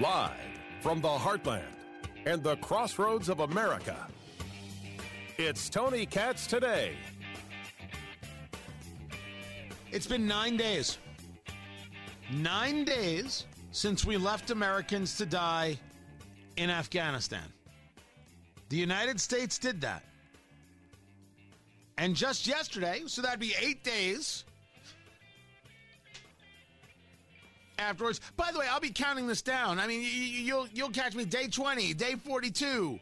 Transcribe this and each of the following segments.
Live from the heartland and the crossroads of America, it's Tony Katz today. It's been nine days. Nine days since we left Americans to die in Afghanistan. The United States did that. And just yesterday, so that'd be eight days afterwards. By the way, I'll be counting this down. I mean, you'll you'll catch me day 20, day 42.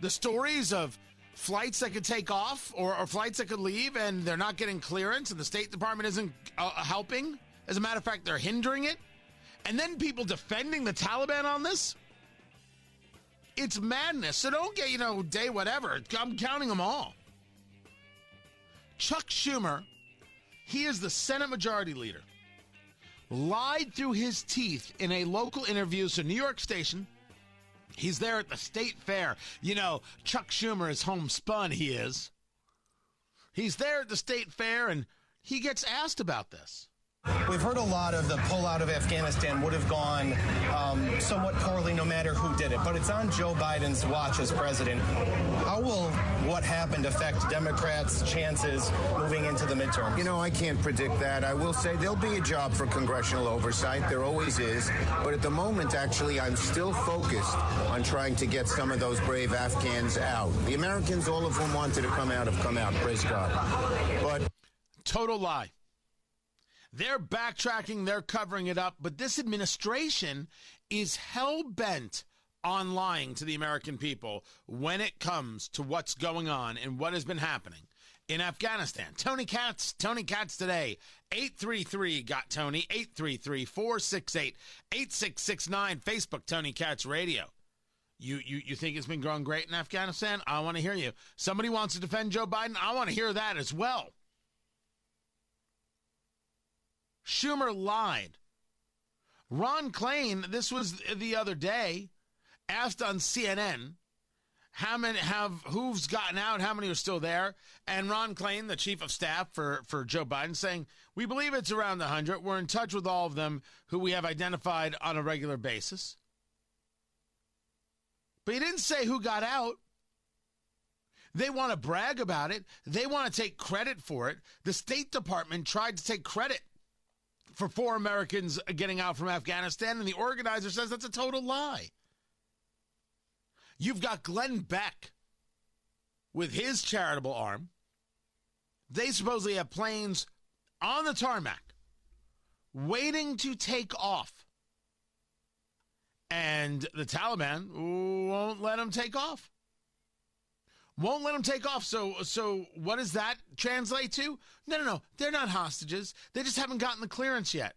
The stories of flights that could take off or, or flights that could leave and they're not getting clearance and the State Department isn't uh, helping. As a matter of fact, they're hindering it. And then people defending the Taliban on this. It's madness. So don't get, you know, day whatever. I'm counting them all. Chuck Schumer, he is the Senate Majority Leader, lied through his teeth in a local interview. So, New York Station, he's there at the state fair. You know, Chuck Schumer is homespun, he is. He's there at the state fair and he gets asked about this. We've heard a lot of the pullout of Afghanistan would have gone um, somewhat poorly no matter who did it, but it's on Joe Biden's watch as president. How will what happened affect Democrats' chances moving into the midterms? You know, I can't predict that. I will say there'll be a job for congressional oversight. There always is. But at the moment, actually, I'm still focused on trying to get some of those brave Afghans out. The Americans, all of whom wanted to come out, have come out. Praise God. But total lie. They're backtracking, they're covering it up, but this administration is hell bent on lying to the American people when it comes to what's going on and what has been happening in Afghanistan. Tony Katz, Tony Katz today, 833 got Tony, 833 468 8669, Facebook Tony Katz Radio. You, you, you think it's been growing great in Afghanistan? I want to hear you. Somebody wants to defend Joe Biden? I want to hear that as well. Schumer lied. Ron Klain, this was the other day, asked on CNN how many have who's gotten out, how many are still there, and Ron Klain, the chief of staff for for Joe Biden, saying we believe it's around 100. We're in touch with all of them who we have identified on a regular basis. But he didn't say who got out. They want to brag about it. They want to take credit for it. The State Department tried to take credit for four Americans getting out from Afghanistan, and the organizer says that's a total lie. You've got Glenn Beck with his charitable arm. They supposedly have planes on the tarmac waiting to take off. And the Taliban won't let them take off won't let them take off. So, so what does that translate to? No, no, no. They're not hostages. They just haven't gotten the clearance yet.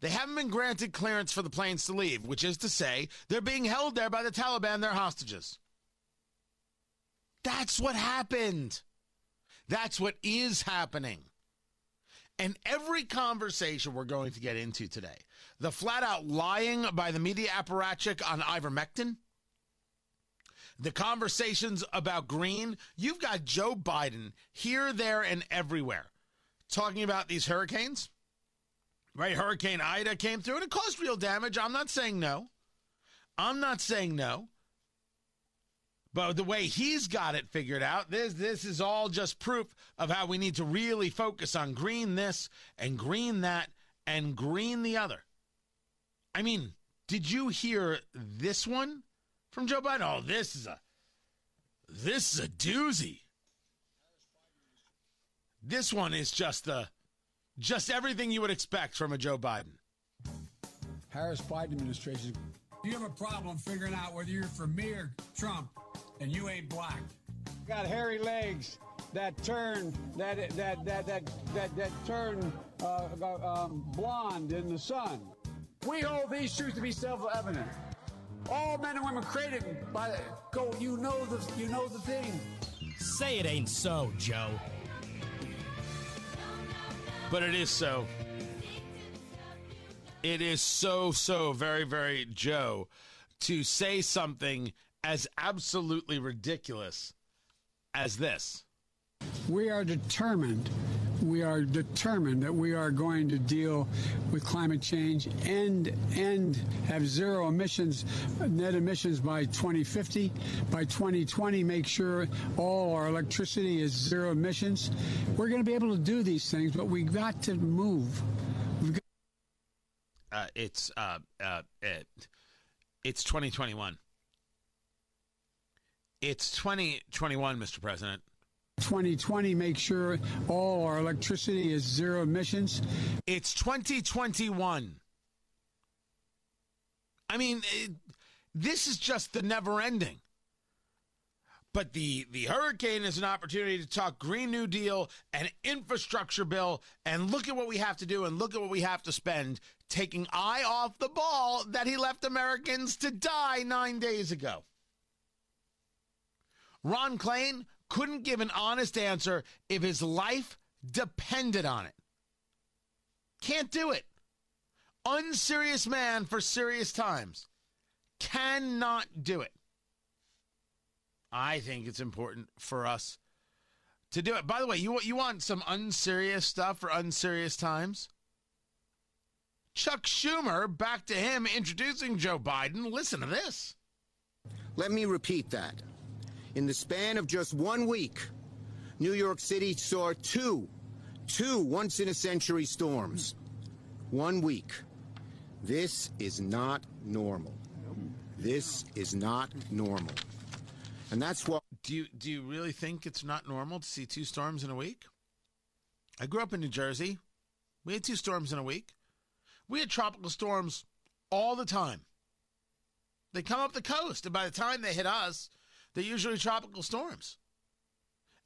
They haven't been granted clearance for the planes to leave, which is to say, they're being held there by the Taliban. They're hostages. That's what happened. That's what is happening. And every conversation we're going to get into today, the flat out lying by the media apparatchik on ivermectin, the conversations about green, you've got Joe Biden here, there, and everywhere talking about these hurricanes. Right? Hurricane Ida came through and it caused real damage. I'm not saying no. I'm not saying no. But the way he's got it figured out, this this is all just proof of how we need to really focus on green this and green that and green the other. I mean, did you hear this one? From Joe Biden. Oh, this is a this is a doozy. This one is just the just everything you would expect from a Joe Biden. Harris Biden administration. You have a problem figuring out whether you're for me or Trump, and you ain't black. Got hairy legs that turn that that that that that, that turn uh, um, blonde in the sun. We hold these truths to be self-evident. All men and women created by go. You know the you know the thing. Say it ain't so, Joe. But it is so. It is so so very very Joe to say something as absolutely ridiculous as this. We are determined we are determined that we are going to deal with climate change and and have zero emissions, net emissions by 2050. By 2020, make sure all our electricity is zero emissions. We're going to be able to do these things, but we've got to move. Uh, it's uh, uh, it, it's 2021. It's 2021, Mr. President. 2020, make sure all our electricity is zero emissions. It's 2021. I mean, it, this is just the never ending. But the, the hurricane is an opportunity to talk Green New Deal and infrastructure bill and look at what we have to do and look at what we have to spend, taking eye off the ball that he left Americans to die nine days ago. Ron Klain couldn't give an honest answer if his life depended on it. Can't do it. Unserious man for serious times. Cannot do it. I think it's important for us to do it. By the way, you you want some unserious stuff for unserious times? Chuck Schumer, back to him introducing Joe Biden. Listen to this. Let me repeat that. In the span of just one week, New York City saw two, two once in a century storms. One week. This is not normal. This is not normal. And that's what. Do you, do you really think it's not normal to see two storms in a week? I grew up in New Jersey. We had two storms in a week. We had tropical storms all the time. They come up the coast, and by the time they hit us, they're usually tropical storms.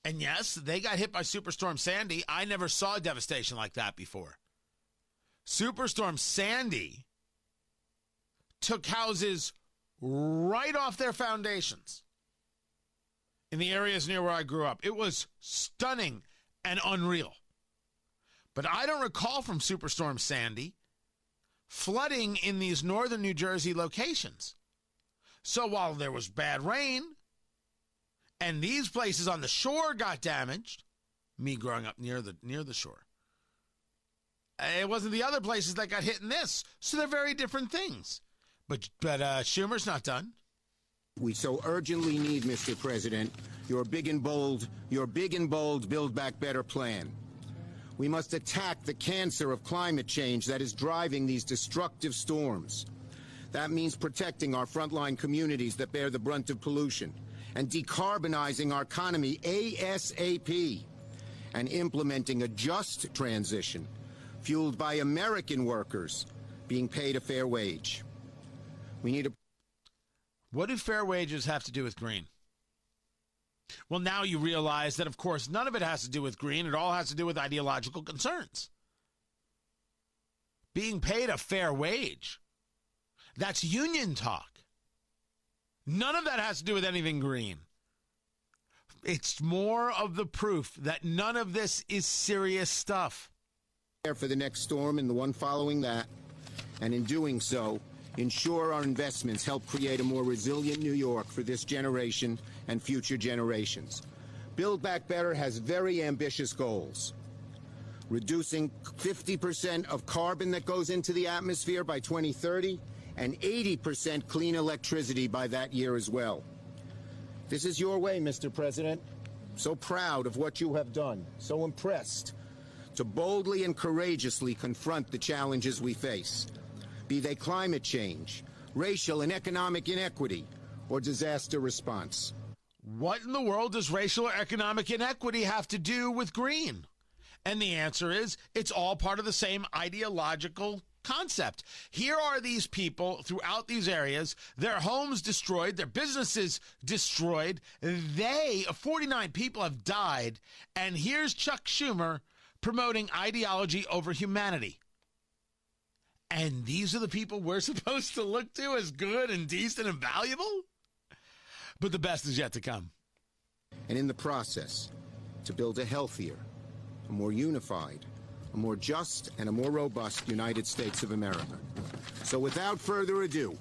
And yes, they got hit by Superstorm Sandy. I never saw devastation like that before. Superstorm Sandy took houses right off their foundations in the areas near where I grew up. It was stunning and unreal. But I don't recall from Superstorm Sandy flooding in these northern New Jersey locations. So while there was bad rain and these places on the shore got damaged, me growing up near the near the shore. It wasn't the other places that got hit in this. So they're very different things. But but uh, Schumer's not done. We so urgently need, Mr. President, your big and bold, your big and bold Build Back Better plan. We must attack the cancer of climate change that is driving these destructive storms. That means protecting our frontline communities that bear the brunt of pollution and decarbonizing our economy ASAP and implementing a just transition fueled by American workers being paid a fair wage. We need a What do fair wages have to do with green? Well, now you realize that, of course, none of it has to do with green. It all has to do with ideological concerns. Being paid a fair wage. That's union talk. None of that has to do with anything green. It's more of the proof that none of this is serious stuff. For the next storm and the one following that, and in doing so, ensure our investments help create a more resilient New York for this generation and future generations. Build Back Better has very ambitious goals. Reducing 50% of carbon that goes into the atmosphere by 2030 and 80% clean electricity by that year as well. This is your way, Mr. President. So proud of what you have done, so impressed to boldly and courageously confront the challenges we face, be they climate change, racial and economic inequity, or disaster response. What in the world does racial or economic inequity have to do with green? And the answer is it's all part of the same ideological concept. Here are these people throughout these areas, their homes destroyed, their businesses destroyed. They, 49 people, have died. And here's Chuck Schumer promoting ideology over humanity. And these are the people we're supposed to look to as good and decent and valuable? But the best is yet to come. And in the process, to build a healthier, a more unified, a more just, and a more robust United States of America. So without further ado,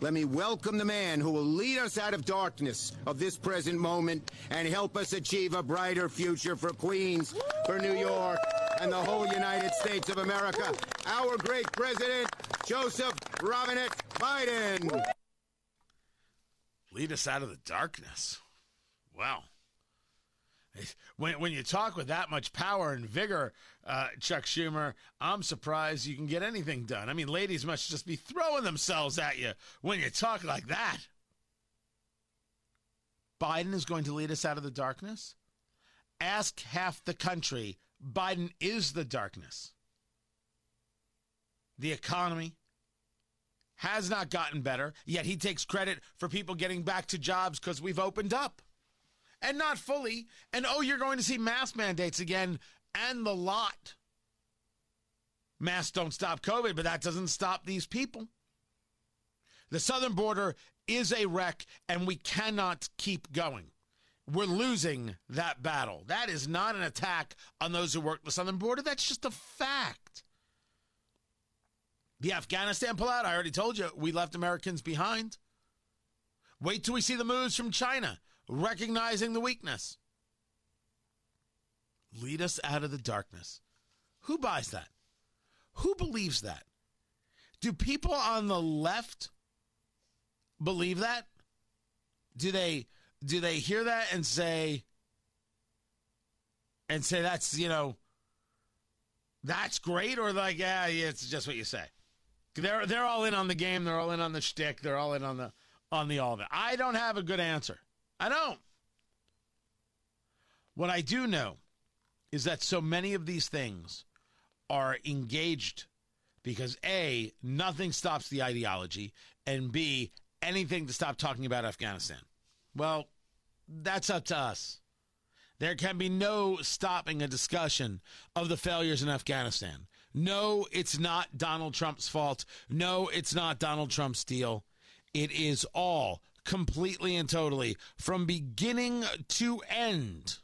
let me welcome the man who will lead us out of darkness of this present moment and help us achieve a brighter future for Queens, for New York, and the whole United States of America. Our great president, Joseph Robinette Biden. Lead us out of the darkness. Wow. When, when you talk with that much power and vigor, uh, Chuck Schumer, I'm surprised you can get anything done. I mean, ladies must just be throwing themselves at you when you talk like that. Biden is going to lead us out of the darkness? Ask half the country. Biden is the darkness. The economy has not gotten better, yet he takes credit for people getting back to jobs because we've opened up and not fully. And oh, you're going to see mask mandates again and the lot. Masks don't stop COVID, but that doesn't stop these people. The southern border is a wreck, and we cannot keep going. We're losing that battle. That is not an attack on those who work the southern border. That's just a fact. The Afghanistan pullout, I already told you, we left Americans behind. Wait till we see the moves from China recognizing the weakness. Lead us out of the darkness. Who buys that? Who believes that? Do people on the left believe that? Do they do they hear that and say and say that's, you know, that's great or like yeah, it's just what you say. They're they're all in on the game, they're all in on the shtick, they're all in on the on the all of it. I don't have a good answer. I don't. What I do know is that so many of these things are engaged because A, nothing stops the ideology, and B, anything to stop talking about Afghanistan. Well, that's up to us. There can be no stopping a discussion of the failures in Afghanistan. No, it's not Donald Trump's fault. No, it's not Donald Trump's deal. It is all completely and totally from beginning to end.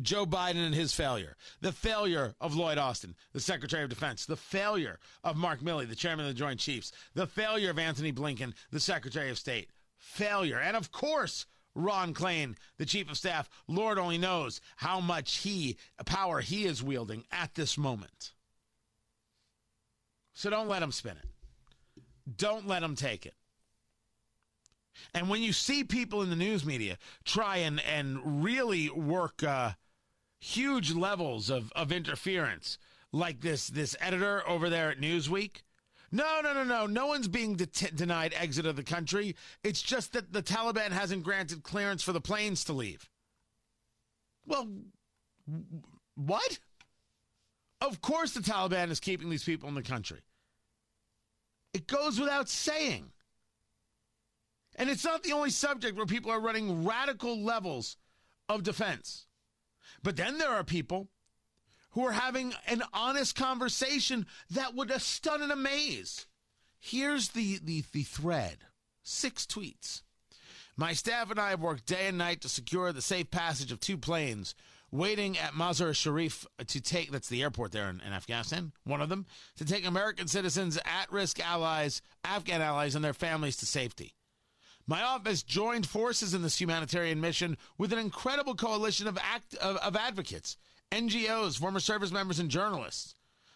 Joe Biden and his failure, the failure of Lloyd Austin, the Secretary of Defense, the failure of Mark Milley, the Chairman of the Joint Chiefs, the failure of Antony Blinken, the Secretary of State, failure. And of course, Ron Klain, the Chief of Staff, Lord only knows how much he power he is wielding at this moment. So don't let him spin it. Don't let him take it. And when you see people in the news media try and, and really work uh, huge levels of, of interference, like this this editor over there at Newsweek, no, no, no, no. No one's being de- denied exit of the country. It's just that the Taliban hasn't granted clearance for the planes to leave. Well, what? Of course, the Taliban is keeping these people in the country. It goes without saying. And it's not the only subject where people are running radical levels of defense. But then there are people who are having an honest conversation that would stun and amaze. Here's the, the, the thread six tweets. My staff and I have worked day and night to secure the safe passage of two planes waiting at Mazar Sharif to take, that's the airport there in, in, Afghanistan, one of them, to take American citizens, at risk allies, Afghan allies, and their families to safety. My office joined forces in this humanitarian mission with an incredible coalition of, act, of, of advocates, NGOs, former service members, and journalists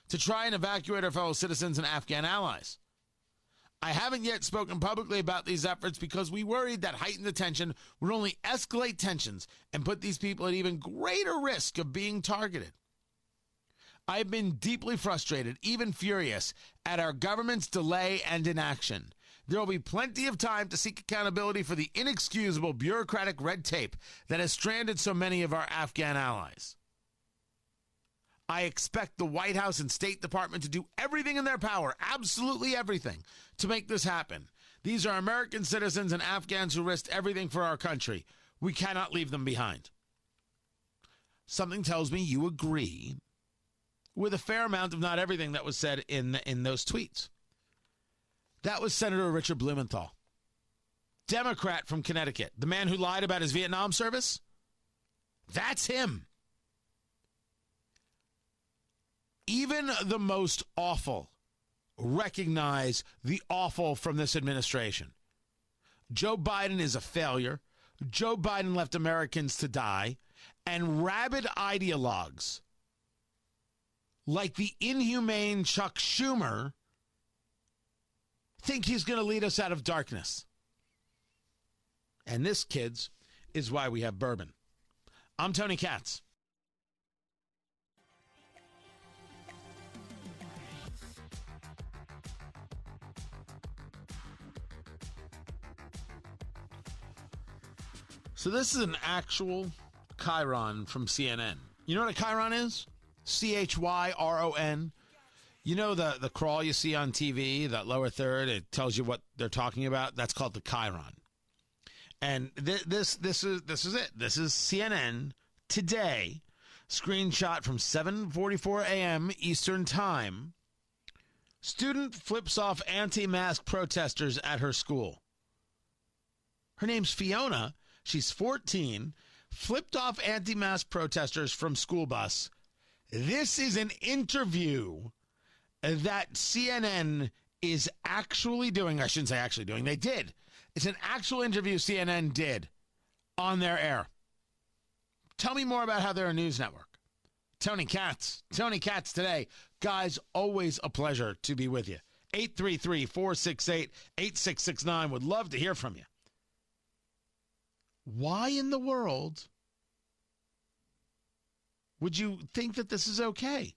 to try and evacuate our fellow citizens and Afghan allies. I haven't yet spoken publicly about these efforts because we worried that heightened attention would only escalate tensions and put these people at even greater risk of being targeted. I've been deeply frustrated, even furious, at our government's delay and inaction. There will be plenty of time to seek accountability for the inexcusable bureaucratic red tape that has stranded so many of our Afghan allies. I expect the White House and State Department to do everything in their power, absolutely everything, to make this happen. These are American citizens and Afghans who risked everything for our country. We cannot leave them behind. Something tells me you agree with a fair amount of not everything that was said in, in those tweets. That was Senator Richard Blumenthal, Democrat from Connecticut, the man who lied about his Vietnam service. That's him. Even the most awful recognize the awful from this administration. Joe Biden is a failure. Joe Biden left Americans to die, and rabid ideologues like the inhumane Chuck Schumer think he's going to lead us out of darkness. And this, kids, is why we have bourbon. I'm Tony Katz. So this is an actual chyron from CNN. You know what a chyron is? C H Y R O N. You know the the crawl you see on TV, that lower third, it tells you what they're talking about. That's called the chyron. And th- this this is this is it. This is CNN today. Screenshot from 7:44 a.m. Eastern Time. Student flips off anti-mask protesters at her school. Her name's Fiona. She's 14. Flipped off anti-mask protesters from school bus. This is an interview that CNN is actually doing. I shouldn't say actually doing. They did. It's an actual interview CNN did on their air. Tell me more about how they're a news network. Tony Katz. Tony Katz today. Guys, always a pleasure to be with you. 833 468 8669. Would love to hear from you. Why in the world would you think that this is okay?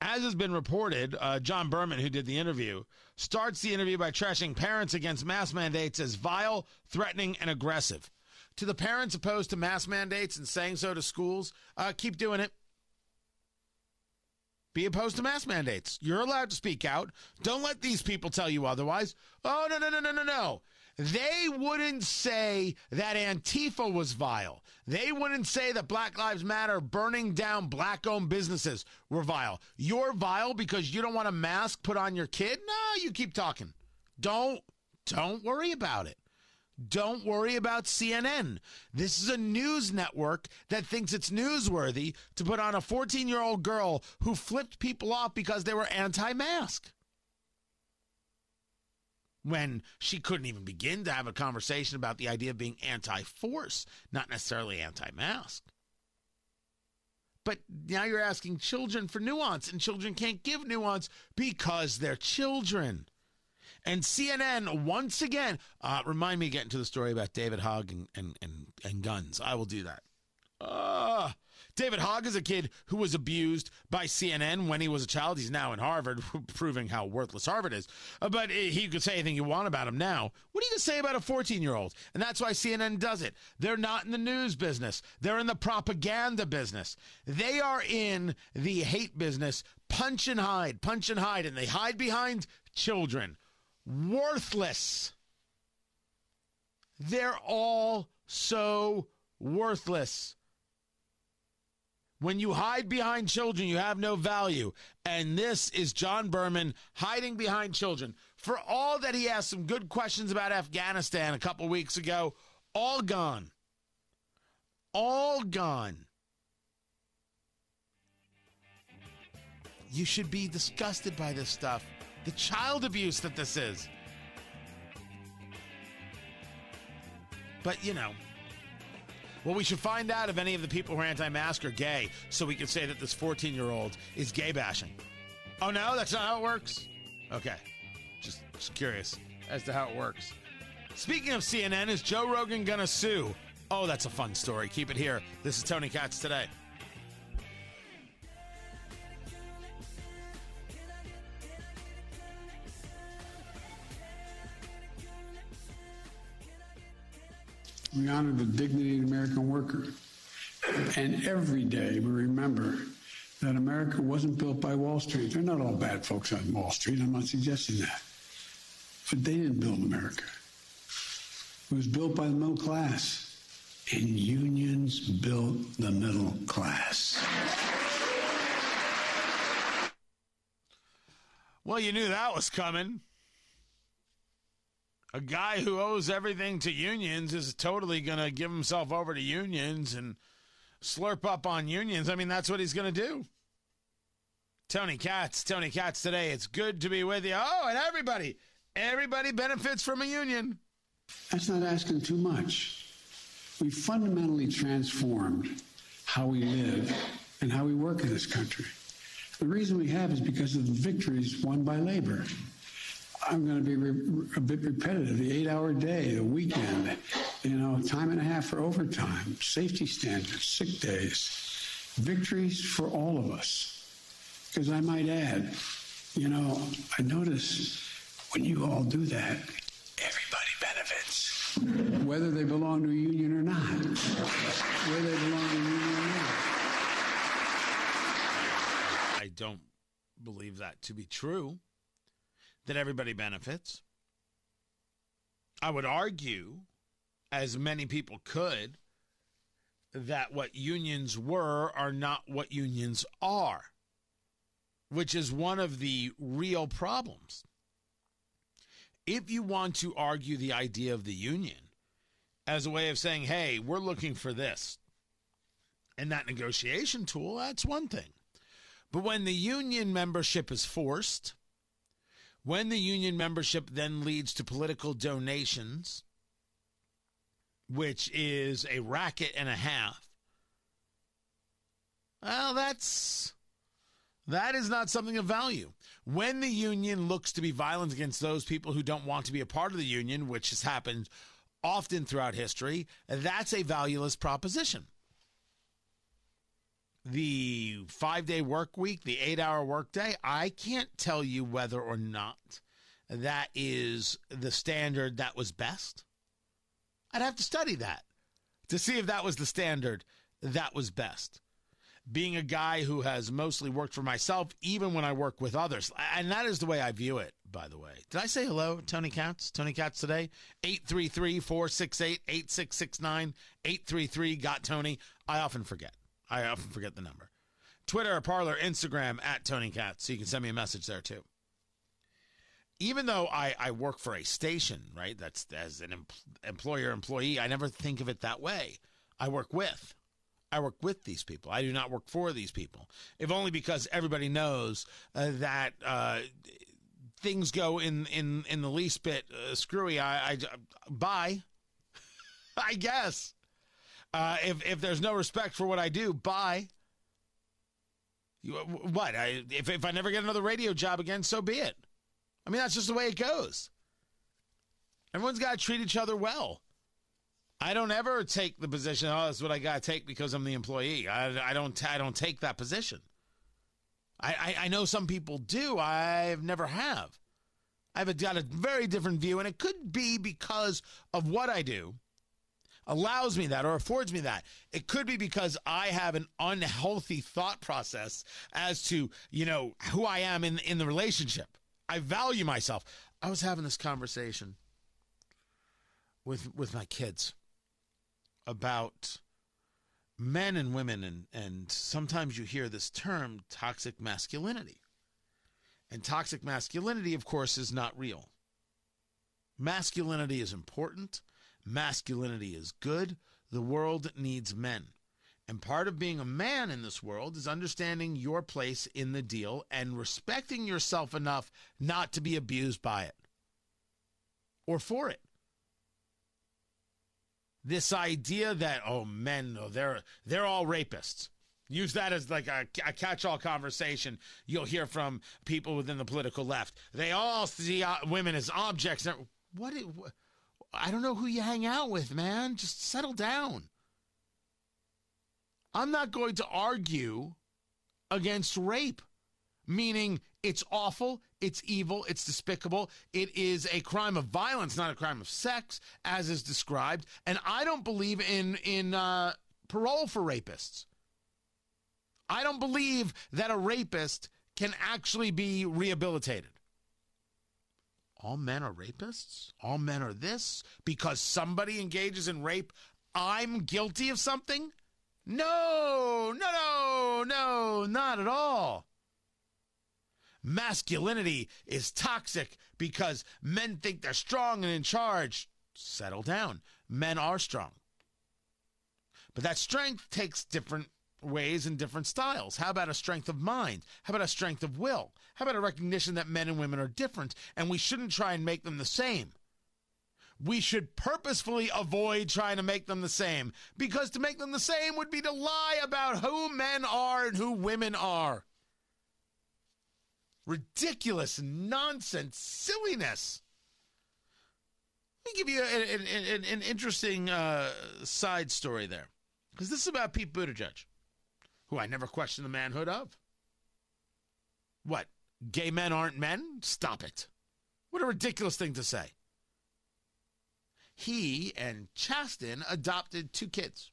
As has been reported, uh, John Berman, who did the interview, starts the interview by trashing parents against mask mandates as vile, threatening, and aggressive. To the parents opposed to mask mandates and saying so to schools, uh, keep doing it. Be opposed to mask mandates. You're allowed to speak out. Don't let these people tell you otherwise. Oh, no, no, no, no, no, no. They wouldn't say that Antifa was vile. They wouldn't say that Black Lives Matter burning down black owned businesses were vile. You're vile because you don't want a mask put on your kid? No, you keep talking. Don't don't worry about it. Don't worry about CNN. This is a news network that thinks it's newsworthy to put on a 14 year old girl who flipped people off because they were anti mask when she couldn't even begin to have a conversation about the idea of being anti force, not necessarily anti mask. But now you're asking children for nuance, and children can't give nuance because they're children. And CNN, once again, uh, remind me of getting to the story about David Hogg and, and, and, and guns. I will do that. Uh, David Hogg is a kid who was abused by CNN when he was a child. He's now in Harvard, proving how worthless Harvard is. Uh, but he could say anything you want about him now. What are you going to say about a 14 year old? And that's why CNN does it. They're not in the news business, they're in the propaganda business. They are in the hate business. Punch and hide, punch and hide. And they hide behind children. Worthless. They're all so worthless. When you hide behind children, you have no value. And this is John Berman hiding behind children. For all that he asked some good questions about Afghanistan a couple weeks ago, all gone. All gone. You should be disgusted by this stuff. The child abuse that this is. But, you know, well, we should find out if any of the people who are anti mask are gay so we can say that this 14 year old is gay bashing. Oh, no? That's not how it works? Okay. Just, just curious as to how it works. Speaking of CNN, is Joe Rogan going to sue? Oh, that's a fun story. Keep it here. This is Tony Katz today. We honor the dignity of the American worker. And every day we remember that America wasn't built by Wall Street. They're not all bad folks on Wall Street. I'm not suggesting that. But they didn't build America. It was built by the middle class. And unions built the middle class. Well, you knew that was coming. A guy who owes everything to unions is totally going to give himself over to unions and slurp up on unions. I mean, that's what he's going to do. Tony Katz, Tony Katz today. It's good to be with you. Oh, and everybody, everybody benefits from a union. That's not asking too much. We fundamentally transformed how we live and how we work in this country. The reason we have is because of the victories won by labor. I'm going to be re- a bit repetitive. The eight-hour day, the weekend, you know, time and a half for overtime, safety standards, sick days, victories for all of us. Because I might add, you know, I notice when you all do that, everybody benefits, whether they belong to a union or not. Whether they belong to a union or not. I don't believe that to be true, that everybody benefits. I would argue, as many people could, that what unions were are not what unions are, which is one of the real problems. If you want to argue the idea of the union as a way of saying, hey, we're looking for this, and that negotiation tool, that's one thing. But when the union membership is forced, when the union membership then leads to political donations, which is a racket and a half, well, that's that is not something of value. When the union looks to be violent against those people who don't want to be a part of the union, which has happened often throughout history, that's a valueless proposition the five day work week, the eight hour work day, I can't tell you whether or not that is the standard that was best. I'd have to study that to see if that was the standard that was best. Being a guy who has mostly worked for myself, even when I work with others, and that is the way I view it, by the way. Did I say hello, Tony Katz? Tony Katz today? 833 468 8669 833 Got Tony. I often forget. I often forget the number. Twitter, Parler, Instagram at Tony Katz. So you can send me a message there too. Even though I, I work for a station, right? That's as an em- employer employee, I never think of it that way. I work with. I work with these people. I do not work for these people. If only because everybody knows uh, that uh, things go in in in the least bit uh, screwy. I, I bye. I guess. Uh, if if there's no respect for what I do, bye. You, what? I, if if I never get another radio job again, so be it. I mean, that's just the way it goes. Everyone's got to treat each other well. I don't ever take the position. Oh, that's what I got to take because I'm the employee. I, I don't. I don't take that position. I, I, I know some people do. I've never have. I've got a very different view, and it could be because of what I do allows me that or affords me that. It could be because I have an unhealthy thought process as to, you know, who I am in in the relationship. I value myself. I was having this conversation with with my kids about men and women and and sometimes you hear this term toxic masculinity. And toxic masculinity of course is not real. Masculinity is important. Masculinity is good. The world needs men. And part of being a man in this world is understanding your place in the deal and respecting yourself enough not to be abused by it or for it. This idea that oh men oh, they're they're all rapists. Use that as like a, a catch-all conversation you'll hear from people within the political left. They all see uh, women as objects. What? It, I don't know who you hang out with, man. Just settle down. I'm not going to argue against rape, meaning it's awful, it's evil, it's despicable, it is a crime of violence, not a crime of sex, as is described. And I don't believe in in uh, parole for rapists. I don't believe that a rapist can actually be rehabilitated. All men are rapists? All men are this? Because somebody engages in rape, I'm guilty of something? No, no, no, no, not at all. Masculinity is toxic because men think they're strong and in charge. Settle down. Men are strong. But that strength takes different ways and different styles? How about a strength of mind? How about a strength of will? How about a recognition that men and women are different and we shouldn't try and make them the same? We should purposefully avoid trying to make them the same because to make them the same would be to lie about who men are and who women are. Ridiculous nonsense, silliness. Let me give you an, an, an interesting uh, side story there. Because this is about Pete Buttigieg, who I never questioned the manhood of. What? Gay men aren't men? Stop it. What a ridiculous thing to say. He and Chasten adopted two kids.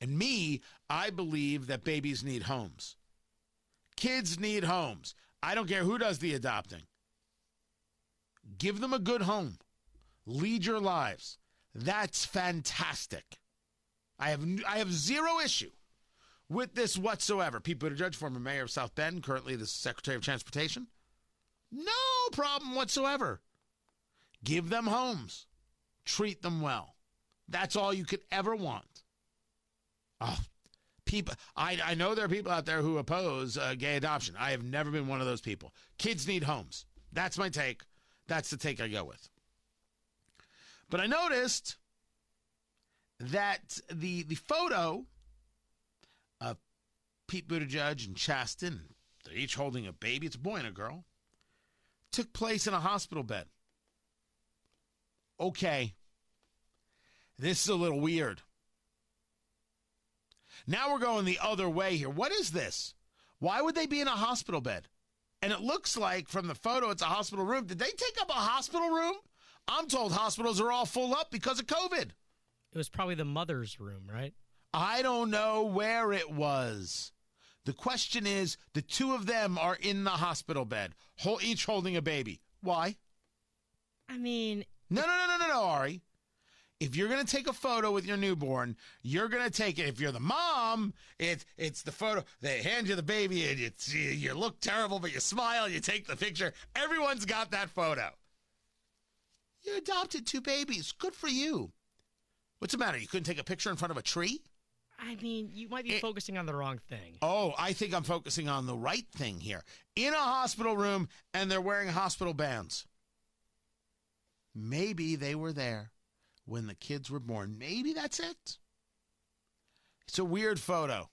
And me, I believe that babies need homes. Kids need homes. I don't care who does the adopting. Give them a good home. Lead your lives. That's fantastic. I have I have zero issue with this whatsoever. Pete Buttigieg, former mayor of South Bend, currently the Secretary of Transportation. No problem whatsoever. Give them homes. Treat them well. That's all you could ever want. Oh, people, I, I know there are people out there who oppose uh, gay adoption. I have never been one of those people. Kids need homes. That's my take. That's the take I go with. But I noticed that the the photo Pete Buttigieg and Chasten, they're each holding a baby, it's a boy and a girl, took place in a hospital bed. Okay. This is a little weird. Now we're going the other way here. What is this? Why would they be in a hospital bed? And it looks like from the photo it's a hospital room. Did they take up a hospital room? I'm told hospitals are all full up because of COVID. It was probably the mother's room, right? I don't know where it was. The question is the two of them are in the hospital bed, each holding a baby. Why? I mean, no, no, no, no, no, no, Ari. If you're going to take a photo with your newborn, you're going to take it. If you're the mom, it's it's the photo. They hand you the baby, and it's you, you look terrible, but you smile. You take the picture. Everyone's got that photo. You adopted two babies. Good for you. What's the matter? You couldn't take a picture in front of a tree? I mean, you might be it, focusing on the wrong thing. Oh, I think I'm focusing on the right thing here. In a hospital room, and they're wearing hospital bands. Maybe they were there when the kids were born. Maybe that's it. It's a weird photo.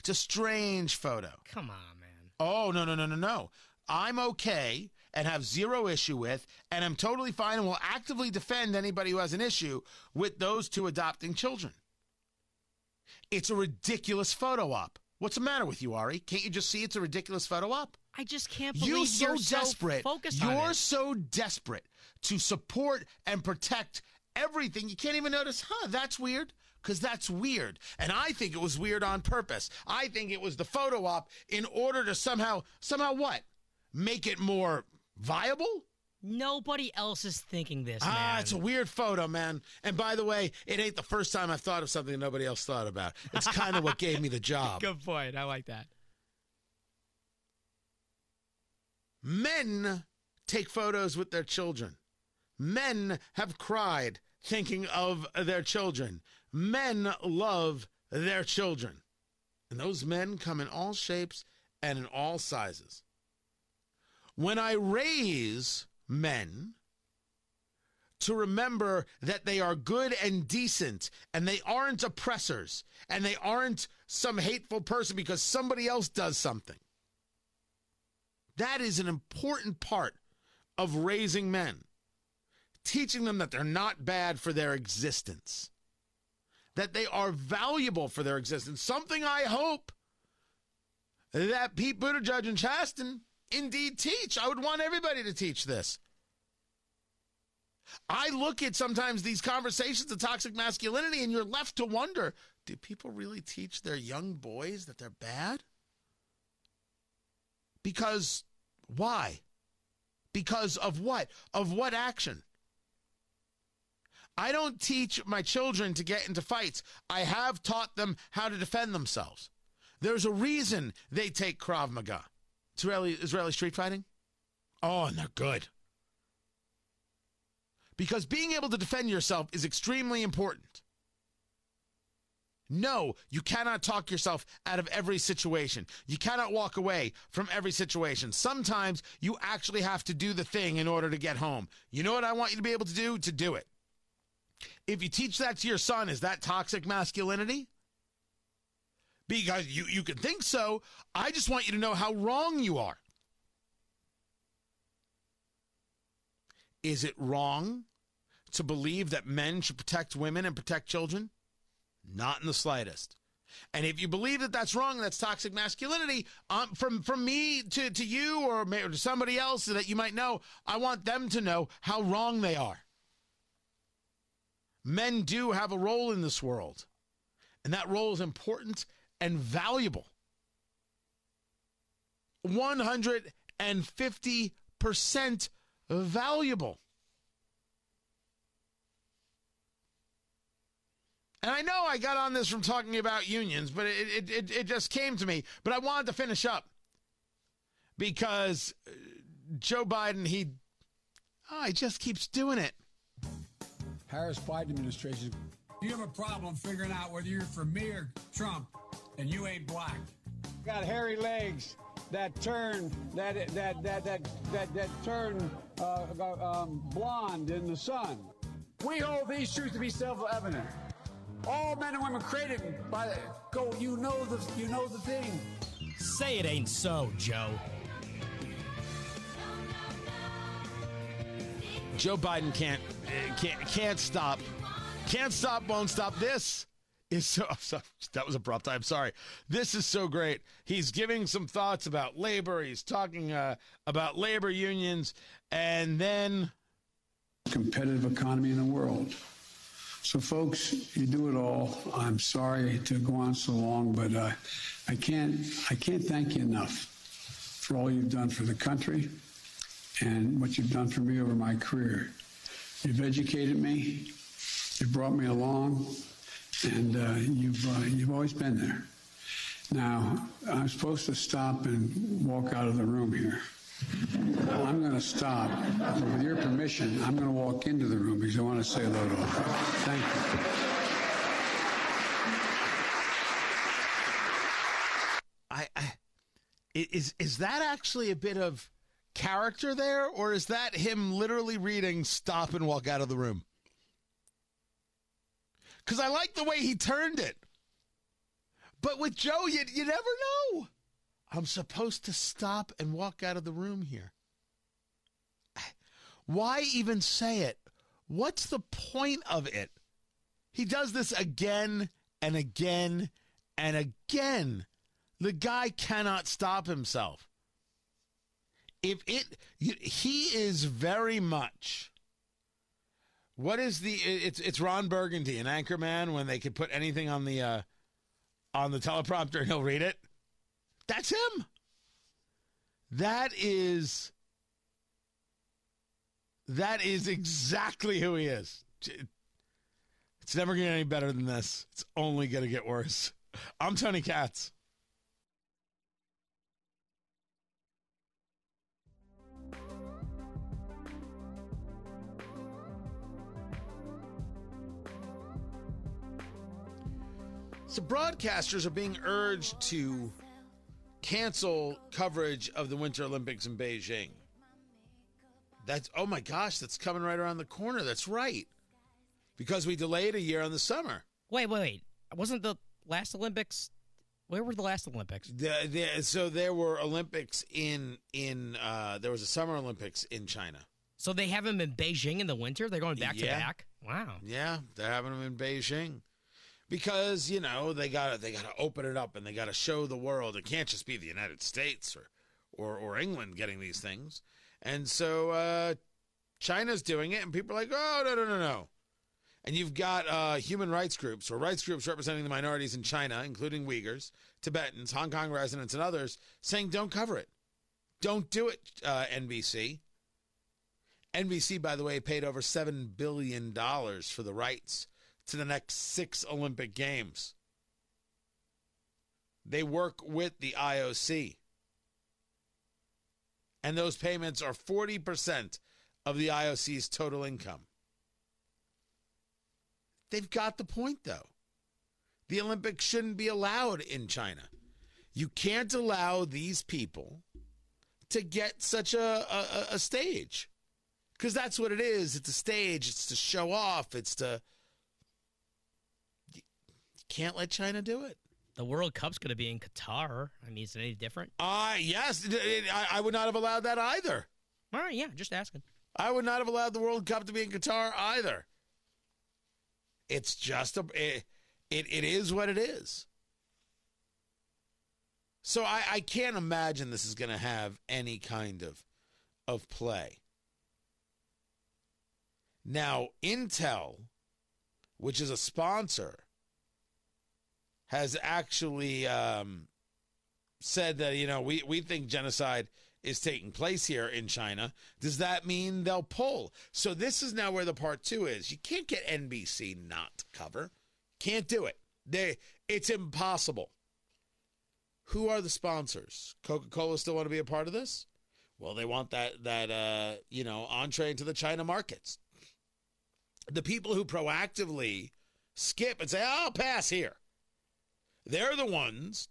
It's a strange photo. Come on, man. Oh, no, no, no, no, no. I'm okay and have zero issue with, and I'm totally fine and will actively defend anybody who has an issue with those two adopting children. It's a ridiculous photo op. What's the matter with you, Ari? Can't you just see it's a ridiculous photo op? I just can't believe you so you're so desperate. focused you're so desperate to support and protect everything. You can't even notice, huh? That's weird. Because that's weird. And I think it was weird on purpose. I think it was the photo op in order to somehow, somehow what? Make it more viable? Nobody else is thinking this. Ah, it's a weird photo, man. And by the way, it ain't the first time I've thought of something nobody else thought about. It's kind of what gave me the job. Good point. I like that. Men take photos with their children. Men have cried thinking of their children. Men love their children. And those men come in all shapes and in all sizes. When I raise men to remember that they are good and decent and they aren't oppressors and they aren't some hateful person because somebody else does something. That is an important part of raising men, teaching them that they're not bad for their existence, that they are valuable for their existence. Something I hope that Pete Buttigieg and Chasten indeed teach. I would want everybody to teach this. I look at sometimes these conversations of toxic masculinity, and you're left to wonder do people really teach their young boys that they're bad? Because why? Because of what? Of what action? I don't teach my children to get into fights. I have taught them how to defend themselves. There's a reason they take Krav Maga. Israeli Israeli street fighting? Oh, and they're good. Because being able to defend yourself is extremely important. No, you cannot talk yourself out of every situation. You cannot walk away from every situation. Sometimes you actually have to do the thing in order to get home. You know what I want you to be able to do? To do it. If you teach that to your son, is that toxic masculinity? Because you, you can think so. I just want you to know how wrong you are. Is it wrong to believe that men should protect women and protect children? Not in the slightest. And if you believe that that's wrong, that's toxic masculinity. Um, from from me to to you or, or to somebody else that you might know, I want them to know how wrong they are. Men do have a role in this world, and that role is important and valuable. One hundred and fifty percent valuable. And I know I got on this from talking about unions, but it, it, it, it, just came to me. But I wanted to finish up because uh, Joe Biden, he, oh, he just keeps doing it. Harris Biden administration. You have a problem figuring out whether you're for me or Trump, and you ain't black. Got hairy legs that turn that that that that that, that turn uh, um, blonde in the sun. We hold these truths to be self-evident. All men and women created by the, go. You know the you know the thing. Say it ain't so, Joe. Joe Biden can't can't can't stop, can't stop, won't stop. This is so, so that was abrupt. I'm sorry. This is so great. He's giving some thoughts about labor. He's talking uh, about labor unions, and then competitive economy in the world. So, folks, you do it all. I'm sorry to go on so long, but uh, I can't I can't thank you enough for all you've done for the country and what you've done for me over my career. You've educated me. You've brought me along, and uh, you've uh, you've always been there. Now, I'm supposed to stop and walk out of the room here. I'm going to stop. but With your permission, I'm going to walk into the room because I want to say hello to all. Thank you. I, I is is that actually a bit of character there, or is that him literally reading "Stop and walk out of the room"? Because I like the way he turned it, but with Joe, you you never know. I'm supposed to stop and walk out of the room here. Why even say it? What's the point of it? He does this again and again and again. The guy cannot stop himself. If it, he is very much. What is the? It's it's Ron Burgundy, an anchorman. When they could put anything on the uh, on the teleprompter and he'll read it. That's him. That is that is exactly who he is. It's never going to get any better than this. It's only going to get worse. I'm Tony Katz. So broadcasters are being urged to cancel coverage of the Winter Olympics in Beijing. That's oh my gosh, that's coming right around the corner. That's right. Because we delayed a year on the summer. Wait, wait, wait. Wasn't the last Olympics where were the last Olympics? The, the, so there were Olympics in in uh, there was a Summer Olympics in China. So they have them in Beijing in the winter. They're going back Yeah. to back. Wow. Yeah, they're having them in Beijing because you know they got to they got to open it up and they got to show the world. It can't just be the United States or or or England getting these things. And so uh, China's doing it, and people are like, oh no no no no. And you've got uh, human rights groups or rights groups representing the minorities in China, including Uyghurs, Tibetans, Hong Kong residents, and others, saying don't cover it, don't do it. Uh, NBC. NBC, by the way, paid over seven billion dollars for the rights to the next six Olympic Games. They work with the IOC. And those payments are 40% of the IOC's total income. They've got the point, though. the Olympics shouldn't be allowed in China. You can't allow these people to get such a, a, a stage because that's what it is. It's a stage. It's to show off. It's to. Can't let China do it. The World Cup's going to be in Qatar. I mean, is it any different? Uh, yes. it- it- I, I would not have allowed that either. All right, yeah, just asking. I would not have allowed the World Cup to be in Qatar either. It's just a it, it, it is what it is. So I, I can't imagine this is going to have any kind of of play. Now, Intel, which is a sponsor, has actually um, said that you know we we think genocide is taking place here in China. Does that mean they'll pull? So this is now where the part two is. You can't get NBC not to cover. Can't do it. They it's impossible. Who are the sponsors? Coca-Cola still want to be a part of this? Well, they want that that uh, you know, entree into the China markets. The people who proactively skip and say, "I'll pass here." They're the ones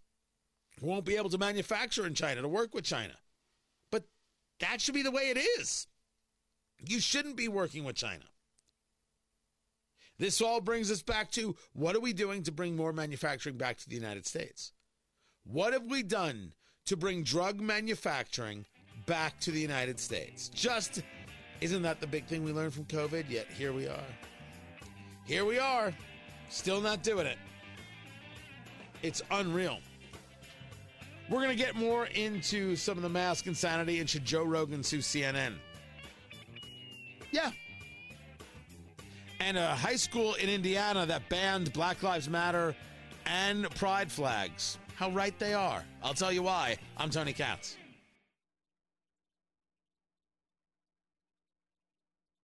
who won't be able to manufacture in China to work with China. But that should be the way it is. You shouldn't be working with China. This all brings us back to what are we doing to bring more manufacturing back to the United States? What have we done to bring drug manufacturing back to the United States? Just isn't that the big thing we learned from COVID? Yet here we are. Here we are, still not doing it. It's unreal. We're going to get more into some of the mask insanity and should Joe Rogan sue CNN? Yeah. And a high school in Indiana that banned Black Lives Matter and pride flags. How right they are. I'll tell you why. I'm Tony Katz.